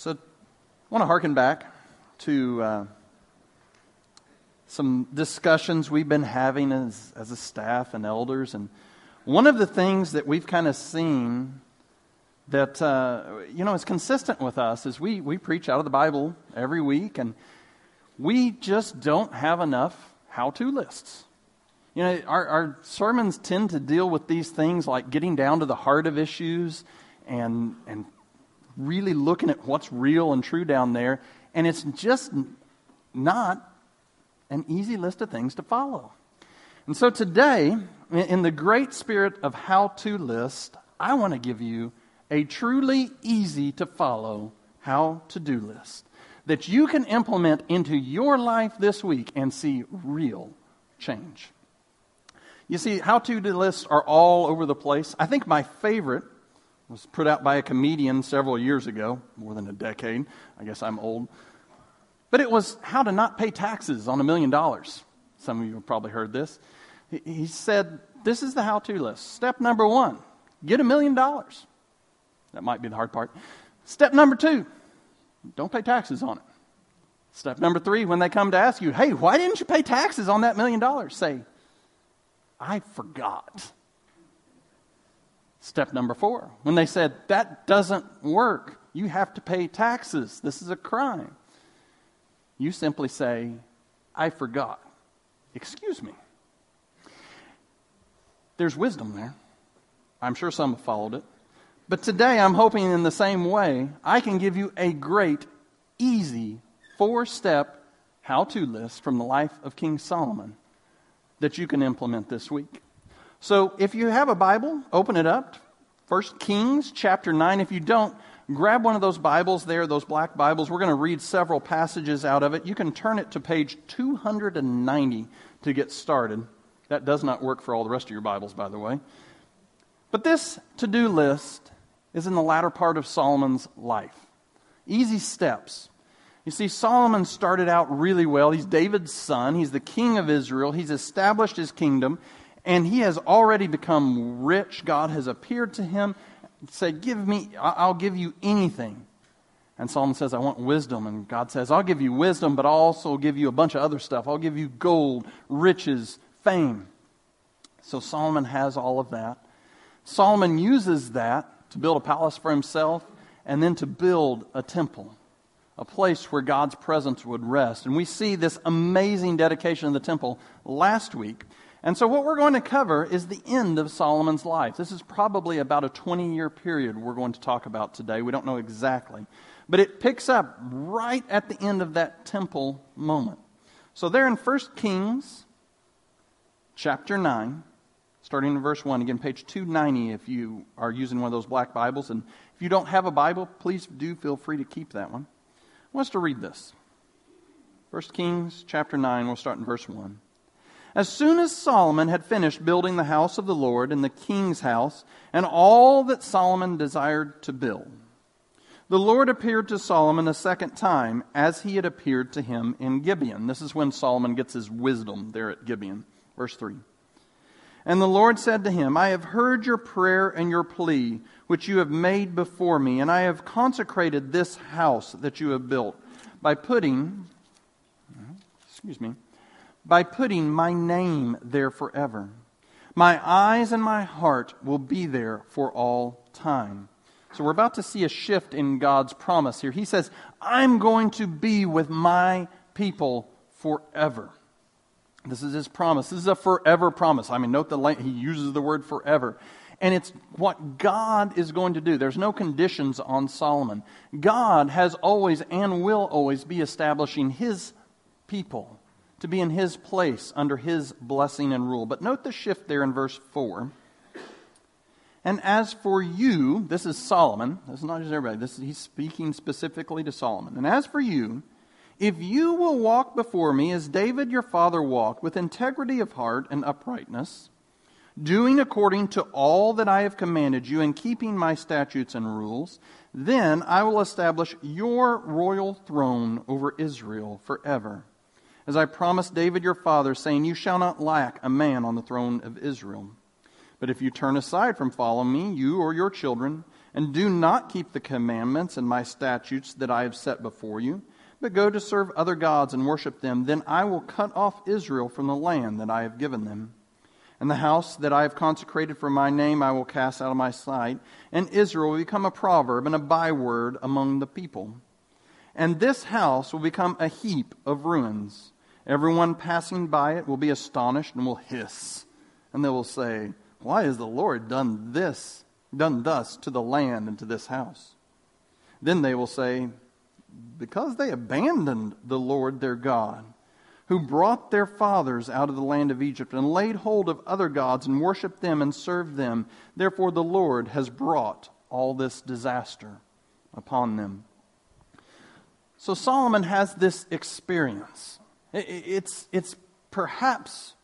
So, I want to harken back to uh, some discussions we've been having as, as a staff and elders. And one of the things that we've kind of seen that, uh, you know, is consistent with us is we, we preach out of the Bible every week, and we just don't have enough how to lists. You know, our, our sermons tend to deal with these things like getting down to the heart of issues and, and really looking at what's real and true down there. And it's just not an easy list of things to follow. And so today, in the great spirit of how to list, I want to give you a truly easy to follow how to do list that you can implement into your life this week and see real change. You see, how to do lists are all over the place. I think my favorite was put out by a comedian several years ago, more than a decade. I guess I'm old. But it was how to not pay taxes on a million dollars. Some of you have probably heard this. He said, This is the how to list. Step number one get a million dollars. That might be the hard part. Step number two don't pay taxes on it. Step number three when they come to ask you, Hey, why didn't you pay taxes on that million dollars? Say, I forgot. Step number four, when they said, that doesn't work, you have to pay taxes, this is a crime, you simply say, I forgot. Excuse me. There's wisdom there. I'm sure some have followed it. But today I'm hoping in the same way, I can give you a great, easy, four step how to list from the life of King Solomon that you can implement this week. So if you have a Bible, open it up. First Kings chapter 9. If you don't, grab one of those Bibles there, those black Bibles. We're going to read several passages out of it. You can turn it to page 290 to get started. That does not work for all the rest of your Bibles, by the way. But this to do list is in the latter part of Solomon's life. Easy steps. You see, Solomon started out really well. He's David's son, he's the king of Israel, he's established his kingdom, and he has already become rich. God has appeared to him, said, Give me, I'll give you anything. And Solomon says, I want wisdom. And God says, I'll give you wisdom, but I'll also give you a bunch of other stuff. I'll give you gold, riches, fame. So Solomon has all of that. Solomon uses that to build a palace for himself and then to build a temple, a place where God's presence would rest. And we see this amazing dedication of the temple last week. And so, what we're going to cover is the end of Solomon's life. This is probably about a 20 year period we're going to talk about today. We don't know exactly. But it picks up right at the end of that temple moment. So, there in 1 Kings chapter 9, starting in verse 1, again, page 290 if you are using one of those black Bibles. And if you don't have a Bible, please do feel free to keep that one. I want us to read this. 1 Kings chapter 9, we'll start in verse 1. As soon as Solomon had finished building the house of the Lord and the king's house, and all that Solomon desired to build, the Lord appeared to Solomon a second time, as he had appeared to him in Gibeon. This is when Solomon gets his wisdom there at Gibeon. Verse 3. And the Lord said to him, I have heard your prayer and your plea, which you have made before me, and I have consecrated this house that you have built by putting, excuse me, by putting my name there forever. My eyes and my heart will be there for all time. So we're about to see a shift in God's promise here. He says, I'm going to be with my people forever. This is his promise. This is a forever promise. I mean, note the he uses the word forever. And it's what God is going to do. There's no conditions on Solomon. God has always and will always be establishing his people to be in his place under his blessing and rule. But note the shift there in verse 4. And as for you, this is Solomon. This is not just everybody. This is, he's speaking specifically to Solomon. And as for you, if you will walk before me as David your father walked, with integrity of heart and uprightness, doing according to all that I have commanded you, and keeping my statutes and rules, then I will establish your royal throne over Israel forever as I promised David your father, saying, You shall not lack a man on the throne of Israel. But if you turn aside from following me, you or your children, and do not keep the commandments and my statutes that I have set before you, but go to serve other gods and worship them, then I will cut off Israel from the land that I have given them. And the house that I have consecrated for my name I will cast out of my sight, and Israel will become a proverb and a byword among the people. And this house will become a heap of ruins. Everyone passing by it will be astonished and will hiss, and they will say, Why has the Lord done this? done thus to the land and to this house. Then they will say, Because they abandoned the Lord their God, who brought their fathers out of the land of Egypt and laid hold of other gods and worshipped them and served them, therefore the Lord has brought all this disaster upon them. So Solomon has this experience. It's, it's perhaps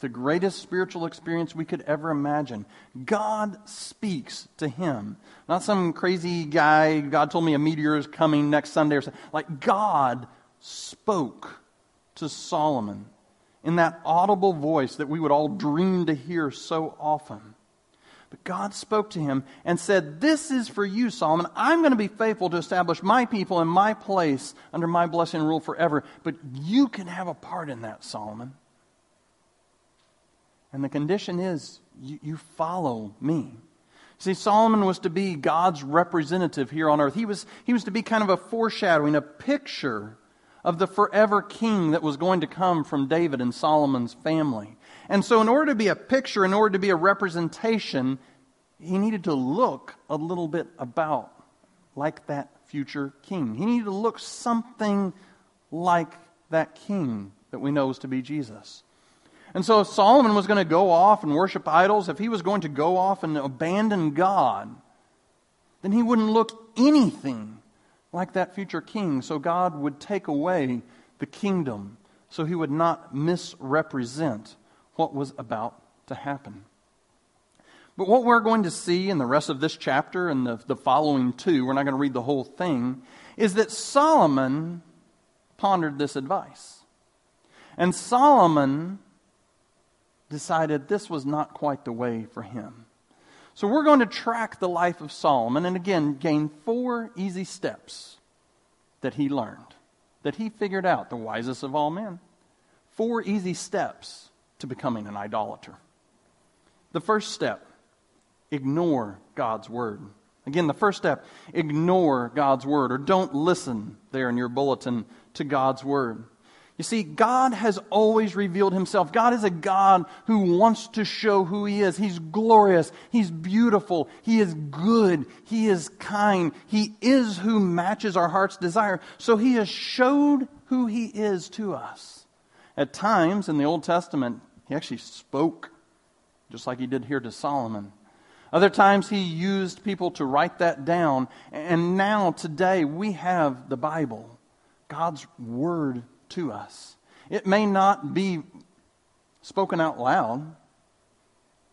the greatest spiritual experience we could ever imagine. God speaks to him. Not some crazy guy, God told me a meteor is coming next Sunday or something. Like God spoke to Solomon in that audible voice that we would all dream to hear so often. But God spoke to him and said, This is for you, Solomon. I'm going to be faithful to establish my people in my place under my blessing and rule forever. But you can have a part in that, Solomon. And the condition is you, you follow me. See, Solomon was to be God's representative here on earth. He was, he was to be kind of a foreshadowing, a picture of the forever king that was going to come from David and Solomon's family. And so, in order to be a picture, in order to be a representation, he needed to look a little bit about like that future king. He needed to look something like that king that we know is to be Jesus. And so if Solomon was going to go off and worship idols, if he was going to go off and abandon God, then he wouldn't look anything like that future king. So God would take away the kingdom so he would not misrepresent what was about to happen. But what we're going to see in the rest of this chapter and the, the following two, we're not going to read the whole thing, is that Solomon pondered this advice. And Solomon decided this was not quite the way for him. So we're going to track the life of Solomon and again gain four easy steps that he learned, that he figured out, the wisest of all men. Four easy steps to becoming an idolater. The first step ignore God's word. Again, the first step ignore God's word or don't listen there in your bulletin to God's word. You see, God has always revealed himself. God is a God who wants to show who he is. He's glorious. He's beautiful. He is good. He is kind. He is who matches our heart's desire. So he has showed who he is to us. At times in the Old Testament, he actually spoke, just like he did here to Solomon. Other times he used people to write that down. And now, today, we have the Bible, God's Word to us. It may not be spoken out loud,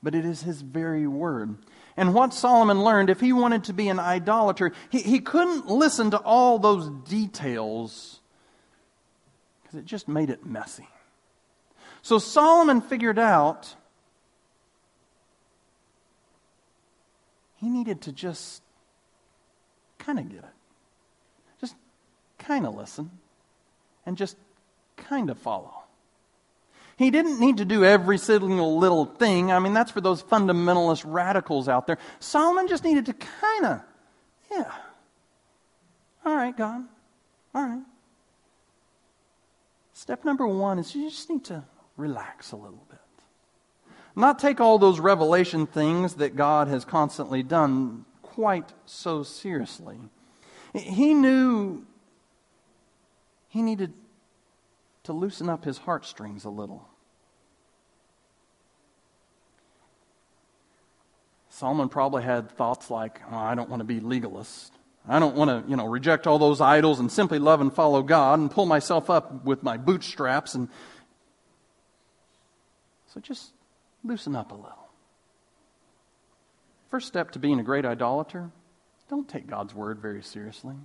but it is his very word. And what Solomon learned, if he wanted to be an idolater, he, he couldn't listen to all those details because it just made it messy. So Solomon figured out he needed to just kind of get it. Just kind of listen and just kind of follow. He didn't need to do every single little thing. I mean, that's for those fundamentalist radicals out there. Solomon just needed to kind of, yeah. All right, God. All right. Step number one is you just need to relax a little bit. Not take all those revelation things that God has constantly done quite so seriously. He knew he needed to loosen up his heartstrings a little. Solomon probably had thoughts like, oh, I don't want to be legalist. I don't want to, you know, reject all those idols and simply love and follow God and pull myself up with my bootstraps and so just loosen up a little. First step to being a great idolater, don't take God's word very seriously.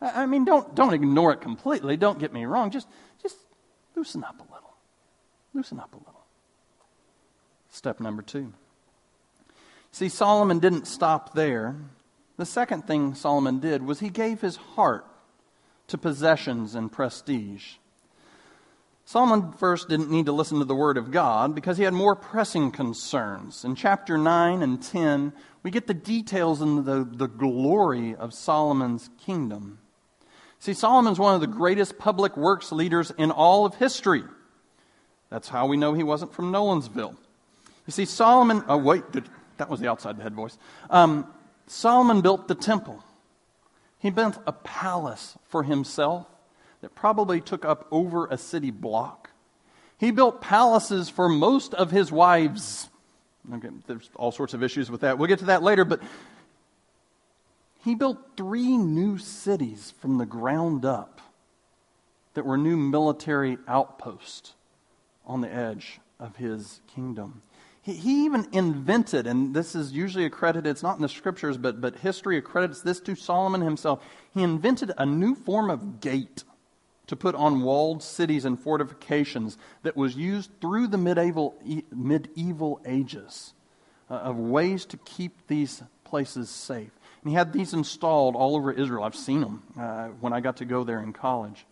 I mean, don't, don't ignore it completely. Don't get me wrong. Just, just loosen up a little. Loosen up a little. Step number two See, Solomon didn't stop there. The second thing Solomon did was he gave his heart to possessions and prestige. Solomon first didn't need to listen to the word of God because he had more pressing concerns. In chapter 9 and 10, we get the details and the, the glory of Solomon's kingdom. See, Solomon's one of the greatest public works leaders in all of history. That's how we know he wasn't from Nolensville. You see, Solomon, oh, wait, that was the outside the head voice. Um, Solomon built the temple. He built a palace for himself that probably took up over a city block. He built palaces for most of his wives. Okay, there's all sorts of issues with that. We'll get to that later, but he built three new cities from the ground up that were new military outposts on the edge of his kingdom. He, he even invented, and this is usually accredited, it's not in the scriptures, but, but history accredits this to Solomon himself. He invented a new form of gate to put on walled cities and fortifications that was used through the medieval, medieval ages uh, of ways to keep these places safe. And he had these installed all over Israel. I've seen them uh, when I got to go there in college.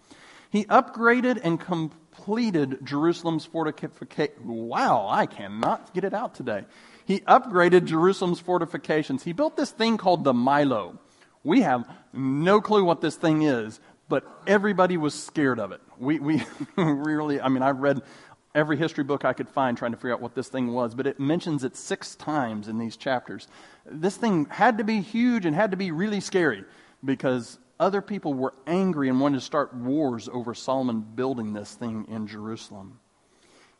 He upgraded and completed Jerusalem's fortifications. Wow, I cannot get it out today. He upgraded Jerusalem's fortifications. He built this thing called the Millo. We have no clue what this thing is, but everybody was scared of it. We, we really, I mean, I read every history book I could find trying to figure out what this thing was, but it mentions it six times in these chapters. This thing had to be huge and had to be really scary because other people were angry and wanted to start wars over Solomon building this thing in Jerusalem.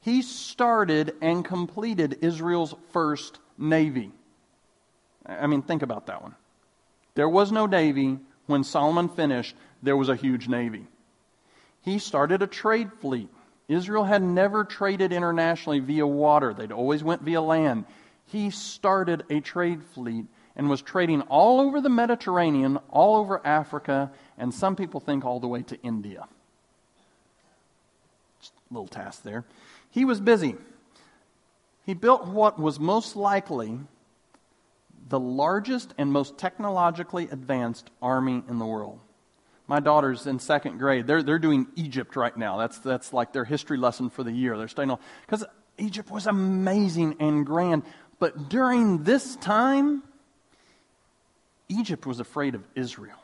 He started and completed Israel's first navy. I mean, think about that one. There was no navy when Solomon finished, there was a huge navy. He started a trade fleet. Israel had never traded internationally via water, they'd always went via land. He started a trade fleet and was trading all over the Mediterranean, all over Africa, and some people think all the way to India. Just a little task there. He was busy. He built what was most likely the largest and most technologically advanced army in the world. My daughter's in second grade. They're, they're doing Egypt right now. That's, that's like their history lesson for the year. They're studying all, because Egypt was amazing and grand. But during this time, Egypt was afraid of Israel.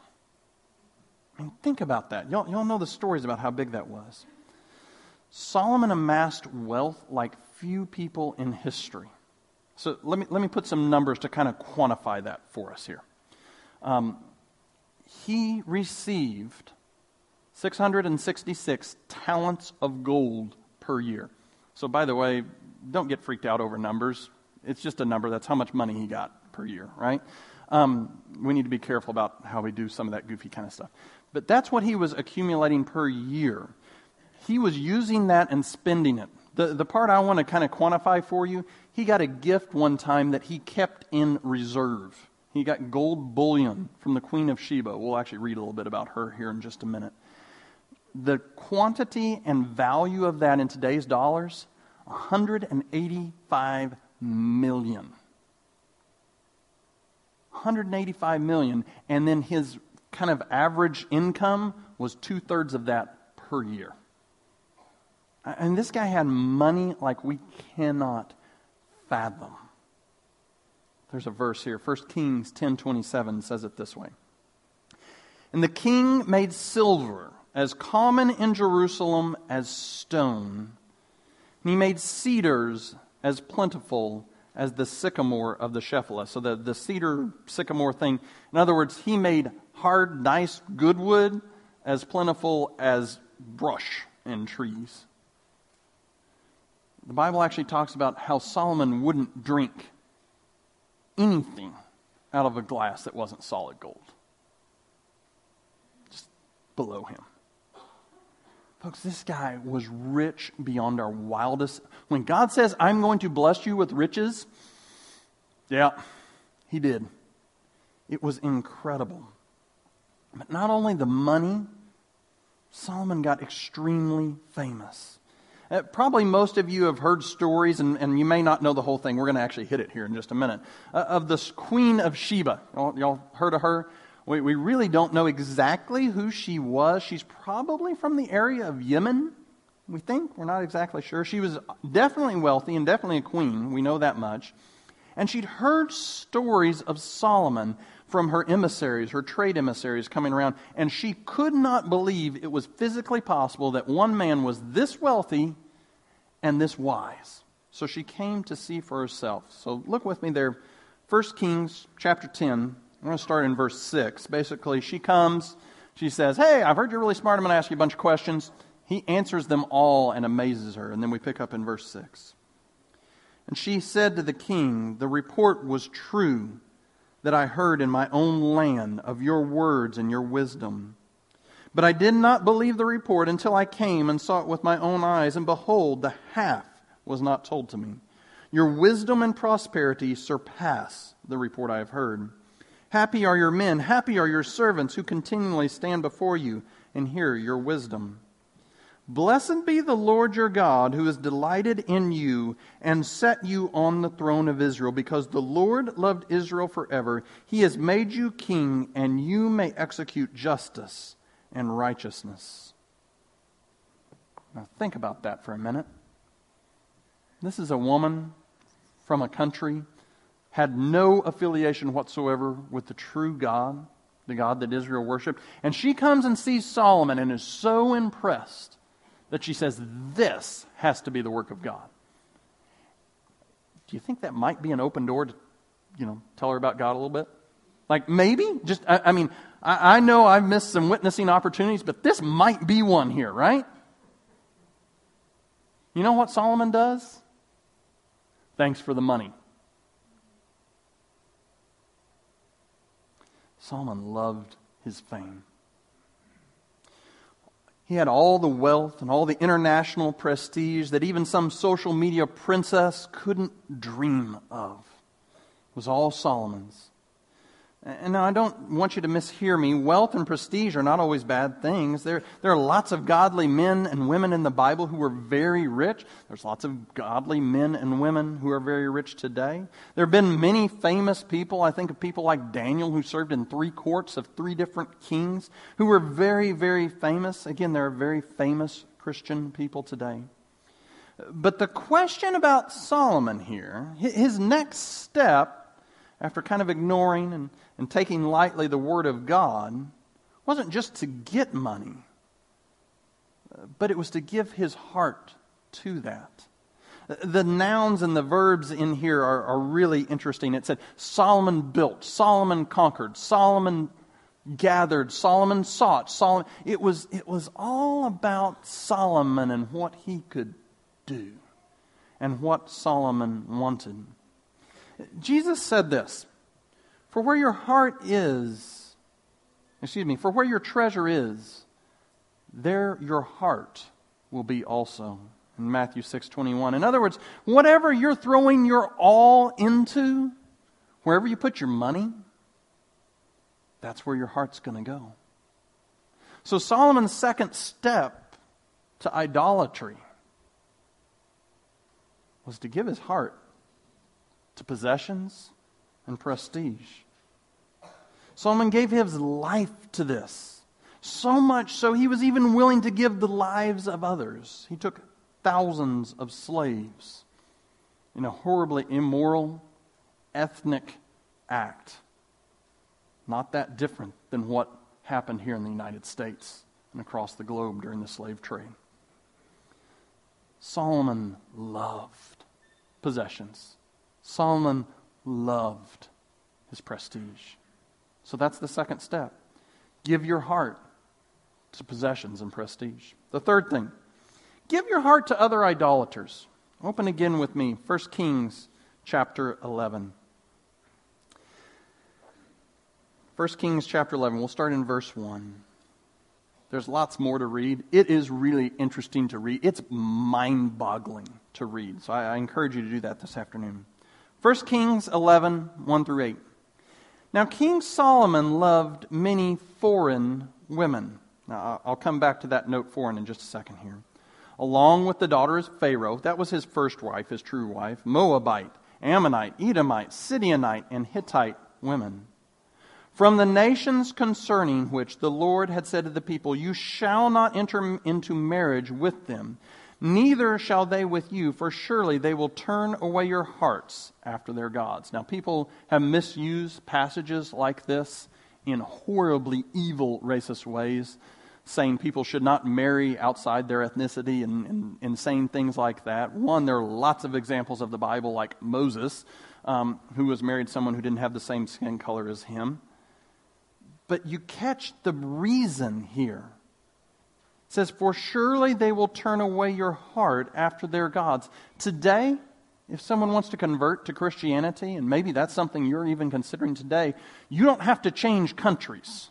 I mean, think about that. Y'all, y'all know the stories about how big that was. Solomon amassed wealth like few people in history. So let me, let me put some numbers to kind of quantify that for us here. Um, he received 666 talents of gold per year. So, by the way, don't get freaked out over numbers. It's just a number. That's how much money he got per year, right? Um, we need to be careful about how we do some of that goofy kind of stuff. But that's what he was accumulating per year. He was using that and spending it. The, the part I want to kind of quantify for you, he got a gift one time that he kept in reserve. He got gold bullion from the Queen of Sheba. We'll actually read a little bit about her here in just a minute. The quantity and value of that in today's dollars 185 million. 185 million. And then his kind of average income was two thirds of that per year. And this guy had money like we cannot fathom. There's a verse here. 1 Kings 10:27 says it this way. And the king made silver as common in Jerusalem as stone. And he made cedars as plentiful as the sycamore of the Shephelah. So the, the cedar sycamore thing, in other words, he made hard, nice, good wood as plentiful as brush and trees. The Bible actually talks about how Solomon wouldn't drink anything out of a glass that wasn't solid gold. Just below him. Folks, this guy was rich beyond our wildest. When God says, I'm going to bless you with riches, yeah, he did. It was incredible. But not only the money, Solomon got extremely famous. Uh, probably most of you have heard stories, and, and you may not know the whole thing. We're going to actually hit it here in just a minute. Uh, of the Queen of Sheba. Y'all, y'all heard of her? We, we really don't know exactly who she was. She's probably from the area of Yemen, we think. We're not exactly sure. She was definitely wealthy and definitely a queen. We know that much. And she'd heard stories of Solomon from her emissaries, her trade emissaries coming around, and she could not believe it was physically possible that one man was this wealthy and this wise. So she came to see for herself. So look with me there. 1 Kings chapter 10. I'm going to start in verse 6. Basically, she comes, she says, Hey, I've heard you're really smart. I'm going to ask you a bunch of questions. He answers them all and amazes her. And then we pick up in verse 6. And she said to the king, The report was true that I heard in my own land of your words and your wisdom. But I did not believe the report until I came and saw it with my own eyes, and behold, the half was not told to me. Your wisdom and prosperity surpass the report I have heard. Happy are your men, happy are your servants who continually stand before you and hear your wisdom. Blessed be the Lord your God, who has delighted in you and set you on the throne of Israel, because the Lord loved Israel forever. He has made you king, and you may execute justice and righteousness. Now, think about that for a minute. This is a woman from a country, had no affiliation whatsoever with the true God, the God that Israel worshiped. And she comes and sees Solomon and is so impressed that she says, This has to be the work of God. Do you think that might be an open door to, you know, tell her about God a little bit? Like maybe? Just, I, I mean, I, I know I've missed some witnessing opportunities, but this might be one here, right? You know what Solomon does? Thanks for the money. Solomon loved his fame. He had all the wealth and all the international prestige that even some social media princess couldn't dream of. It was all Solomon's. And now I don't want you to mishear me. Wealth and prestige are not always bad things. There, there are lots of godly men and women in the Bible who were very rich. There's lots of godly men and women who are very rich today. There have been many famous people. I think of people like Daniel, who served in three courts of three different kings, who were very, very famous. Again, there are very famous Christian people today. But the question about Solomon here, his next step, after kind of ignoring and and taking lightly the Word of God wasn't just to get money, but it was to give his heart to that. The nouns and the verbs in here are, are really interesting. It said Solomon built, Solomon conquered, Solomon gathered, Solomon sought, Solomon. It was, it was all about Solomon and what he could do and what Solomon wanted. Jesus said this for where your heart is, excuse me, for where your treasure is, there your heart will be also. In Matthew 6:21. In other words, whatever you're throwing your all into, wherever you put your money, that's where your heart's going to go. So Solomon's second step to idolatry was to give his heart to possessions and prestige. Solomon gave his life to this. So much so he was even willing to give the lives of others. He took thousands of slaves in a horribly immoral, ethnic act. Not that different than what happened here in the United States and across the globe during the slave trade. Solomon loved possessions. Solomon loved his prestige. So that's the second step. Give your heart to possessions and prestige. The third thing, give your heart to other idolaters. Open again with me, 1 Kings chapter 11. 1 Kings chapter 11, we'll start in verse 1. There's lots more to read. It is really interesting to read. It's mind boggling to read. So I, I encourage you to do that this afternoon. 1 Kings 11, 1 through 8. Now, King Solomon loved many foreign women. Now, I'll come back to that note foreign in just a second here. along with the daughters of Pharaoh, that was his first wife, his true wife, Moabite, Ammonite, Edomite, Sidionite, and Hittite women. From the nations concerning which the Lord had said to the people, You shall not enter into marriage with them, neither shall they with you, for surely they will turn away your hearts after their gods. Now, people have misused passages like this in horribly evil, racist ways saying people should not marry outside their ethnicity and, and, and saying things like that. One, there are lots of examples of the Bible, like Moses, um, who was married someone who didn't have the same skin color as him. But you catch the reason here. It says, For surely they will turn away your heart after their gods. Today, if someone wants to convert to Christianity, and maybe that's something you're even considering today, you don't have to change countries.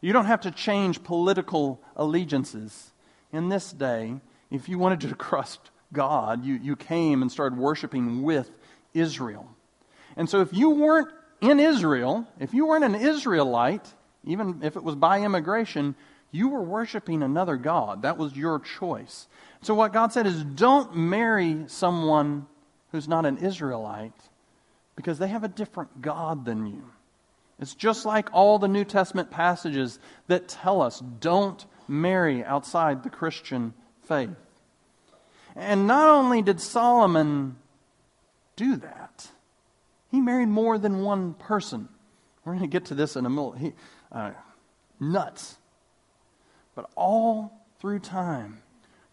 You don't have to change political allegiances. In this day, if you wanted to trust God, you, you came and started worshiping with Israel. And so if you weren't in Israel, if you weren't an Israelite, even if it was by immigration, you were worshiping another God. That was your choice. So what God said is don't marry someone who's not an Israelite because they have a different God than you. It's just like all the New Testament passages that tell us don't marry outside the Christian faith. And not only did Solomon do that, he married more than one person. We're going to get to this in a minute. He, uh, nuts. But all through time,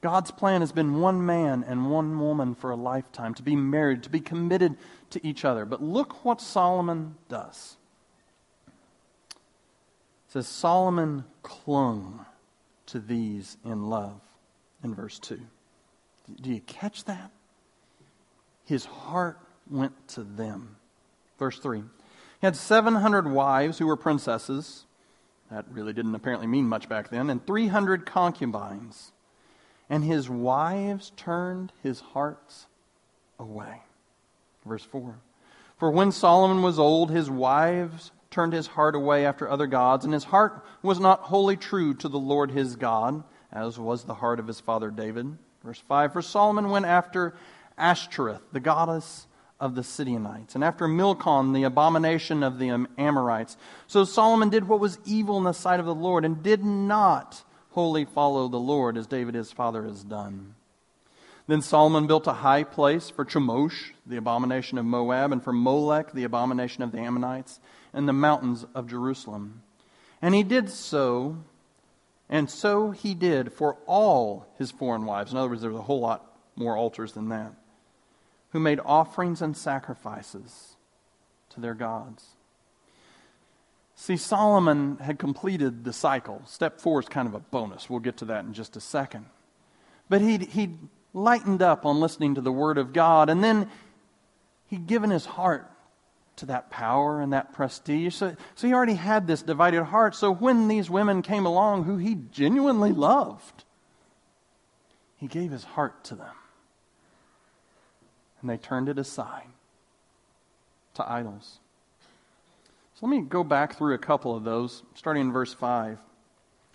God's plan has been one man and one woman for a lifetime, to be married, to be committed to each other. But look what Solomon does says Solomon clung to these in love in verse 2. Do you catch that? His heart went to them. Verse 3. He had 700 wives who were princesses. That really didn't apparently mean much back then. And 300 concubines. And his wives turned his hearts away. Verse 4. For when Solomon was old, his wives turned his heart away after other gods, and his heart was not wholly true to the Lord his God, as was the heart of his father David. Verse 5 For Solomon went after Ashtoreth, the goddess of the Sidonites, and after Milcom, the abomination of the Amorites. So Solomon did what was evil in the sight of the Lord, and did not wholly follow the Lord, as David his father has done. Then Solomon built a high place for Chemosh, the abomination of Moab, and for Molech, the abomination of the Ammonites in the mountains of Jerusalem. And he did so, and so he did for all his foreign wives. In other words, there was a whole lot more altars than that, who made offerings and sacrifices to their gods. See, Solomon had completed the cycle. Step four is kind of a bonus. We'll get to that in just a second. But he'd, he'd lightened up on listening to the Word of God, and then he'd given his heart to that power and that prestige. So, so he already had this divided heart. So when these women came along who he genuinely loved, he gave his heart to them. And they turned it aside to idols. So let me go back through a couple of those, starting in verse 5.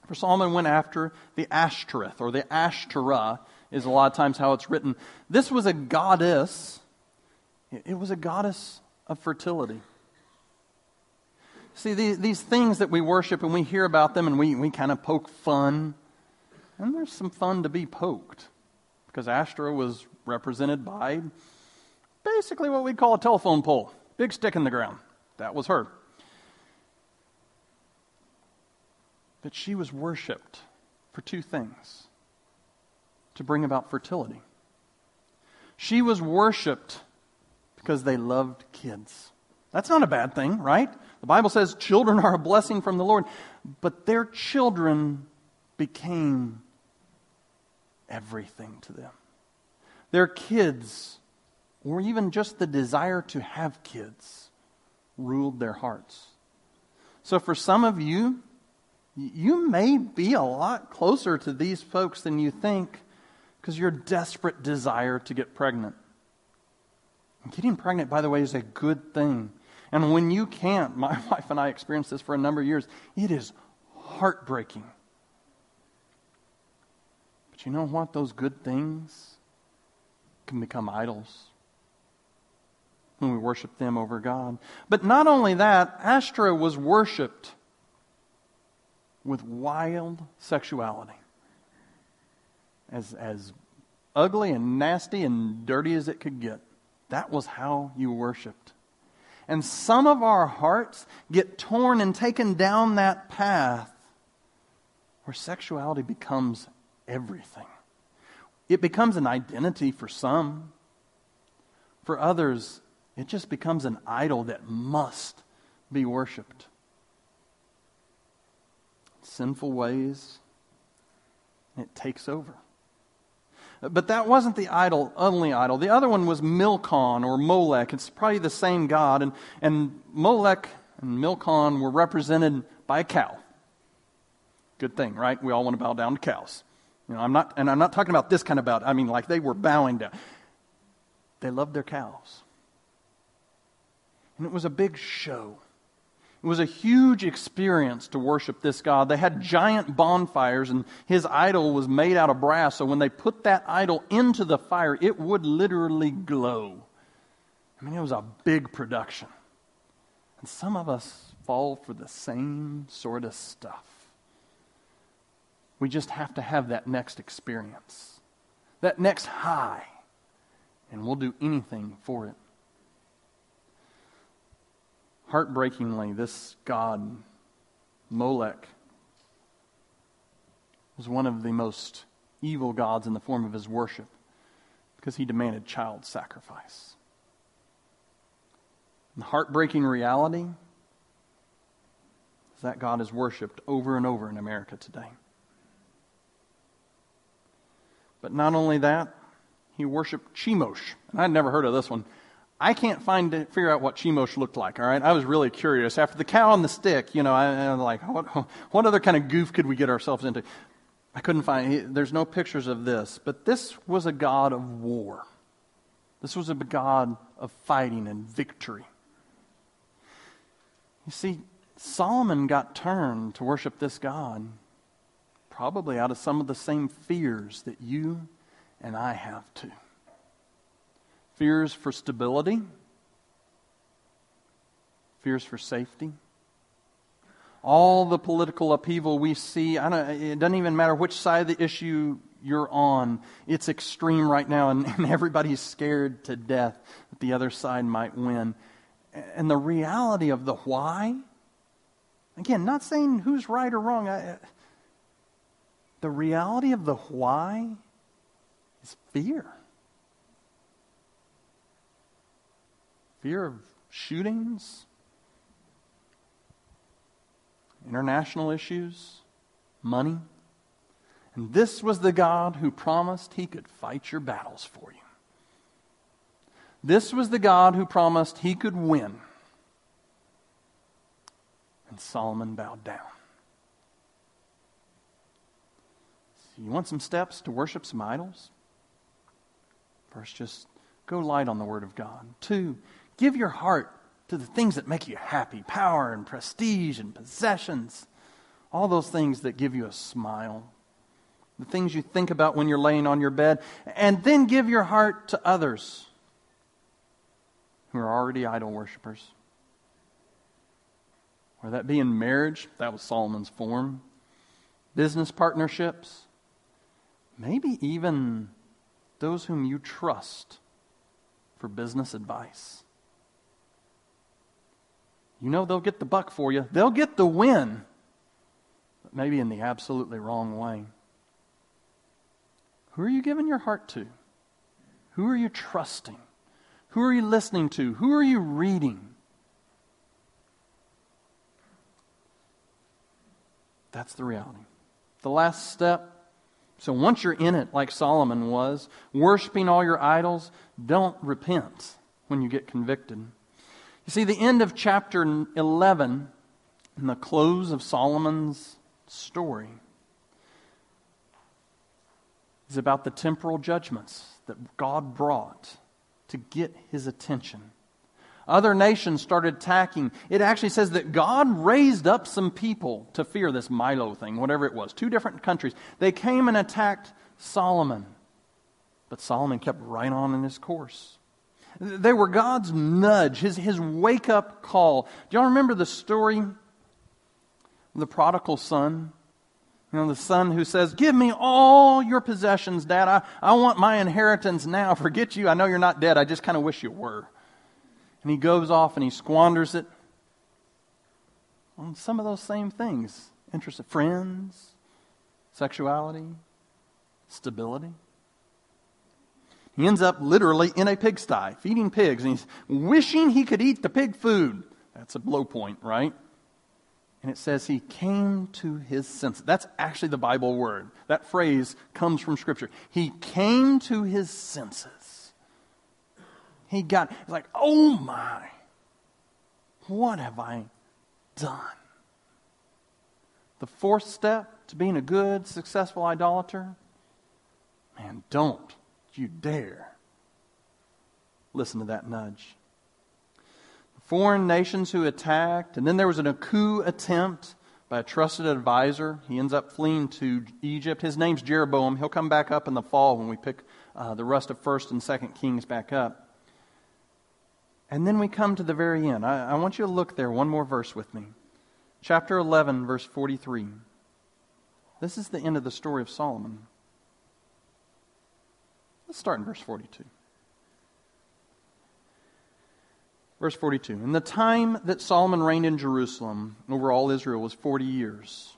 For Solomon went after the Ashtoreth, or the Ashtoreth, is a lot of times how it's written. This was a goddess. It was a goddess of fertility. See, these, these things that we worship and we hear about them and we, we kind of poke fun, and there's some fun to be poked because Astra was represented by basically what we'd call a telephone pole, big stick in the ground. That was her. But she was worshiped for two things to bring about fertility. She was worshiped because they loved kids. That's not a bad thing, right? The Bible says children are a blessing from the Lord, but their children became everything to them. Their kids, or even just the desire to have kids, ruled their hearts. So for some of you, you may be a lot closer to these folks than you think because your desperate desire to get pregnant. Getting pregnant, by the way, is a good thing. And when you can't, my wife and I experienced this for a number of years, it is heartbreaking. But you know what? Those good things can become idols when we worship them over God. But not only that, Ashtoreth was worshiped with wild sexuality. As, as ugly and nasty and dirty as it could get. That was how you worshiped. And some of our hearts get torn and taken down that path where sexuality becomes everything. It becomes an identity for some. For others, it just becomes an idol that must be worshiped. Sinful ways, it takes over. But that wasn't the idol, only idol. The other one was Milcom or Molech. It's probably the same god. And, and Molech and Milcom were represented by a cow. Good thing, right? We all want to bow down to cows. You know, I'm not, and I'm not talking about this kind of bow. I mean, like they were bowing down. They loved their cows. And it was a big show. It was a huge experience to worship this God. They had giant bonfires, and his idol was made out of brass. So when they put that idol into the fire, it would literally glow. I mean, it was a big production. And some of us fall for the same sort of stuff. We just have to have that next experience, that next high, and we'll do anything for it. Heartbreakingly, this god, Molech, was one of the most evil gods in the form of his worship because he demanded child sacrifice. And the heartbreaking reality is that God is worshiped over and over in America today. But not only that, he worshiped Chemosh. And I'd never heard of this one. I can't find figure out what Chemosh looked like. All right, I was really curious. After the cow on the stick, you know, I, am like, what, what other kind of goof could we get ourselves into? I couldn't find. There's no pictures of this, but this was a god of war. This was a god of fighting and victory. You see, Solomon got turned to worship this god, probably out of some of the same fears that you and I have too fears for stability, fears for safety. All the political upheaval we see, it doesn't even matter which side of the issue you're on, it's extreme right now, and, and everybody's scared to death that the other side might win. And the reality of the why, again, not saying who's right or wrong, I, the reality of the why is fear. Fear of shootings, international issues, money. And this was the God who promised he could fight your battles for you. This was the God who promised he could win. And Solomon bowed down. So you want some steps to worship some idols? First, just go light on the Word of God. Two, Give your heart to the things that make you happy power and prestige and possessions, all those things that give you a smile, the things you think about when you're laying on your bed, and then give your heart to others who are already idol worshippers. Whether that be in marriage, that was Solomon's form, business partnerships, maybe even those whom you trust for business advice. You know they'll get the buck for you. They'll get the win, but maybe in the absolutely wrong way. Who are you giving your heart to? Who are you trusting? Who are you listening to? Who are you reading? That's the reality. The last step. So once you're in it, like Solomon was, worshiping all your idols, don't repent when you get convicted. You see, the end of chapter 11 and the close of Solomon's story is about the temporal judgments that God brought to get his attention. Other nations started attacking. It actually says that God raised up some people to fear this Millo thing, whatever it was. Two different countries. They came and attacked Solomon. But Solomon kept right on in his course. They were God's nudge, his, his wake up call. Do y'all remember the story of the prodigal son? You know, the son who says, Give me all your possessions, Dad. I, I want my inheritance now. Forget you. I know you're not dead. I just kind of wish you were. And he goes off and he squanders it on some of those same things interest of friends, sexuality, stability. He ends up literally in a pigsty, feeding pigs, and he's wishing he could eat the pig food. That's a low point, right? And it says he came to his senses. That's actually the Bible word. That phrase comes from Scripture. He came to his senses. He got, like, oh my, what have I done? The fourth step to being a good, successful idolater man, don't you dare listen to that nudge. Foreign nations who attacked, and then there was an, a coup attempt by a trusted advisor. He ends up fleeing to Egypt. His name's Jeroboam. He'll come back up in the fall when we pick uh, the rest of 1st and 2nd Kings back up. And then we come to the very end. I, I want you to look there, one more verse with me. Chapter 11, verse 43. This is the end of the story of Solomon. Let's start in verse 42. Verse 42 In the time that Solomon reigned in Jerusalem over all Israel was 40 years.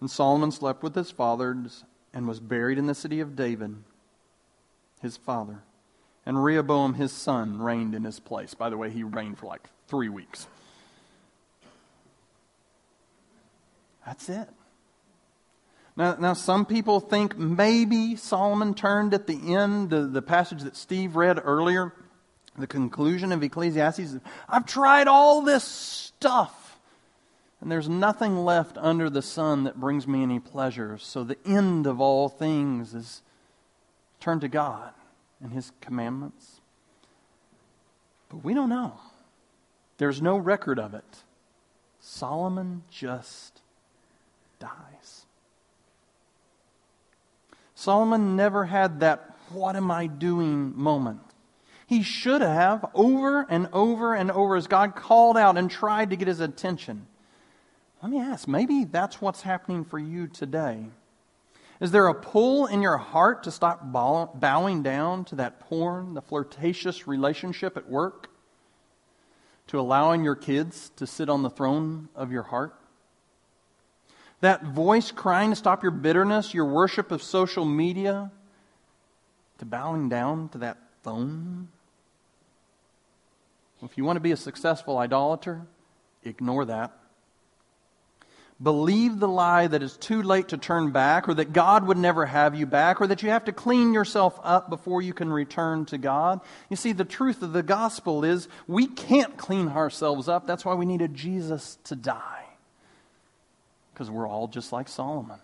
And Solomon slept with his fathers and was buried in the city of David, his father. And Rehoboam, his son, reigned in his place. By the way, he reigned for like three weeks. That's it. Now, now, some people think maybe Solomon turned at the end, the, the passage that Steve read earlier, the conclusion of Ecclesiastes. I've tried all this stuff, and there's nothing left under the sun that brings me any pleasure. So the end of all things is turn to God and His commandments. But we don't know. There's no record of it. Solomon just dies. Solomon never had that what am I doing moment. He should have over and over and over as God called out and tried to get his attention. Let me ask, maybe that's what's happening for you today. Is there a pull in your heart to stop bowing down to that porn, the flirtatious relationship at work, to allowing your kids to sit on the throne of your heart? That voice crying to stop your bitterness, your worship of social media, to bowing down to that phone? If you want to be a successful idolater, ignore that. Believe the lie that it's too late to turn back, or that God would never have you back, or that you have to clean yourself up before you can return to God. You see, the truth of the gospel is we can't clean ourselves up. That's why we needed Jesus to die because we're all just like Solomon.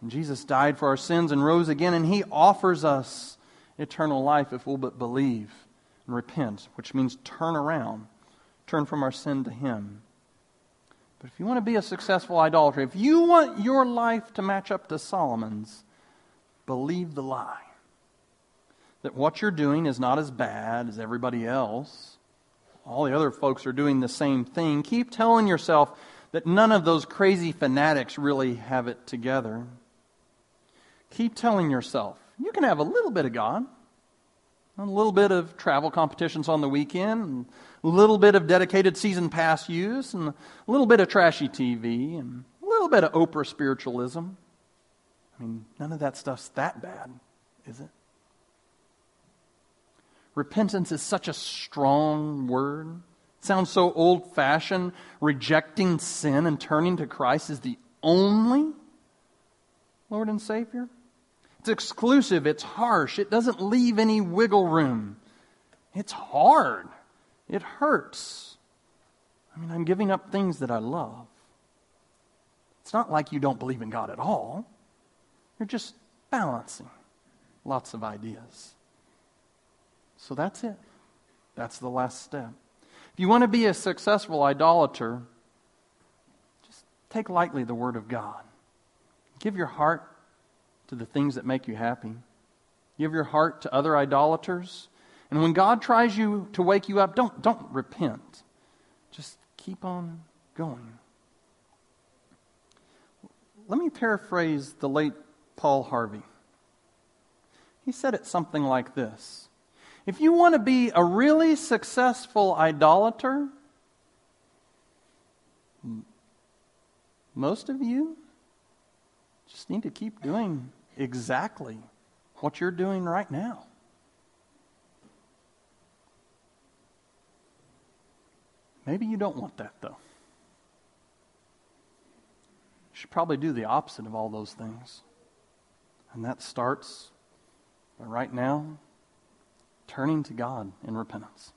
And Jesus died for our sins and rose again, and he offers us eternal life if we'll but believe and repent, which means turn around, turn from our sin to him. But if you want to be a successful idolater, if you want your life to match up to Solomon's, believe the lie that what you're doing is not as bad as everybody else. All the other folks are doing the same thing. Keep telling yourself that none of those crazy fanatics really have it together. Keep telling yourself, you can have a little bit of God, a little bit of travel competitions on the weekend, a little bit of dedicated season pass use, and a little bit of trashy TV, and a little bit of Oprah spiritualism. I mean, none of that stuff's that bad, is it? Repentance is such a strong word. Sounds so old fashioned. Rejecting sin and turning to Christ is the only Lord and Savior. It's exclusive, it's harsh, it doesn't leave any wiggle room. It's hard, it hurts. I mean, I'm giving up things that I love. It's not like you don't believe in God at all, you're just balancing lots of ideas. So that's it. That's the last step. If you want to be a successful idolater, just take lightly the Word of God. Give your heart to the things that make you happy. Give your heart to other idolaters. And when God tries you to wake you up, don't, don't repent. Just keep on going. Let me paraphrase the late Paul Harvey. He said it something like this If you want to be a really successful idolater, most of you just need to keep doing exactly what you're doing right now. Maybe you don't want that, though. You should probably do the opposite of all those things. And that starts right now turning to God in repentance.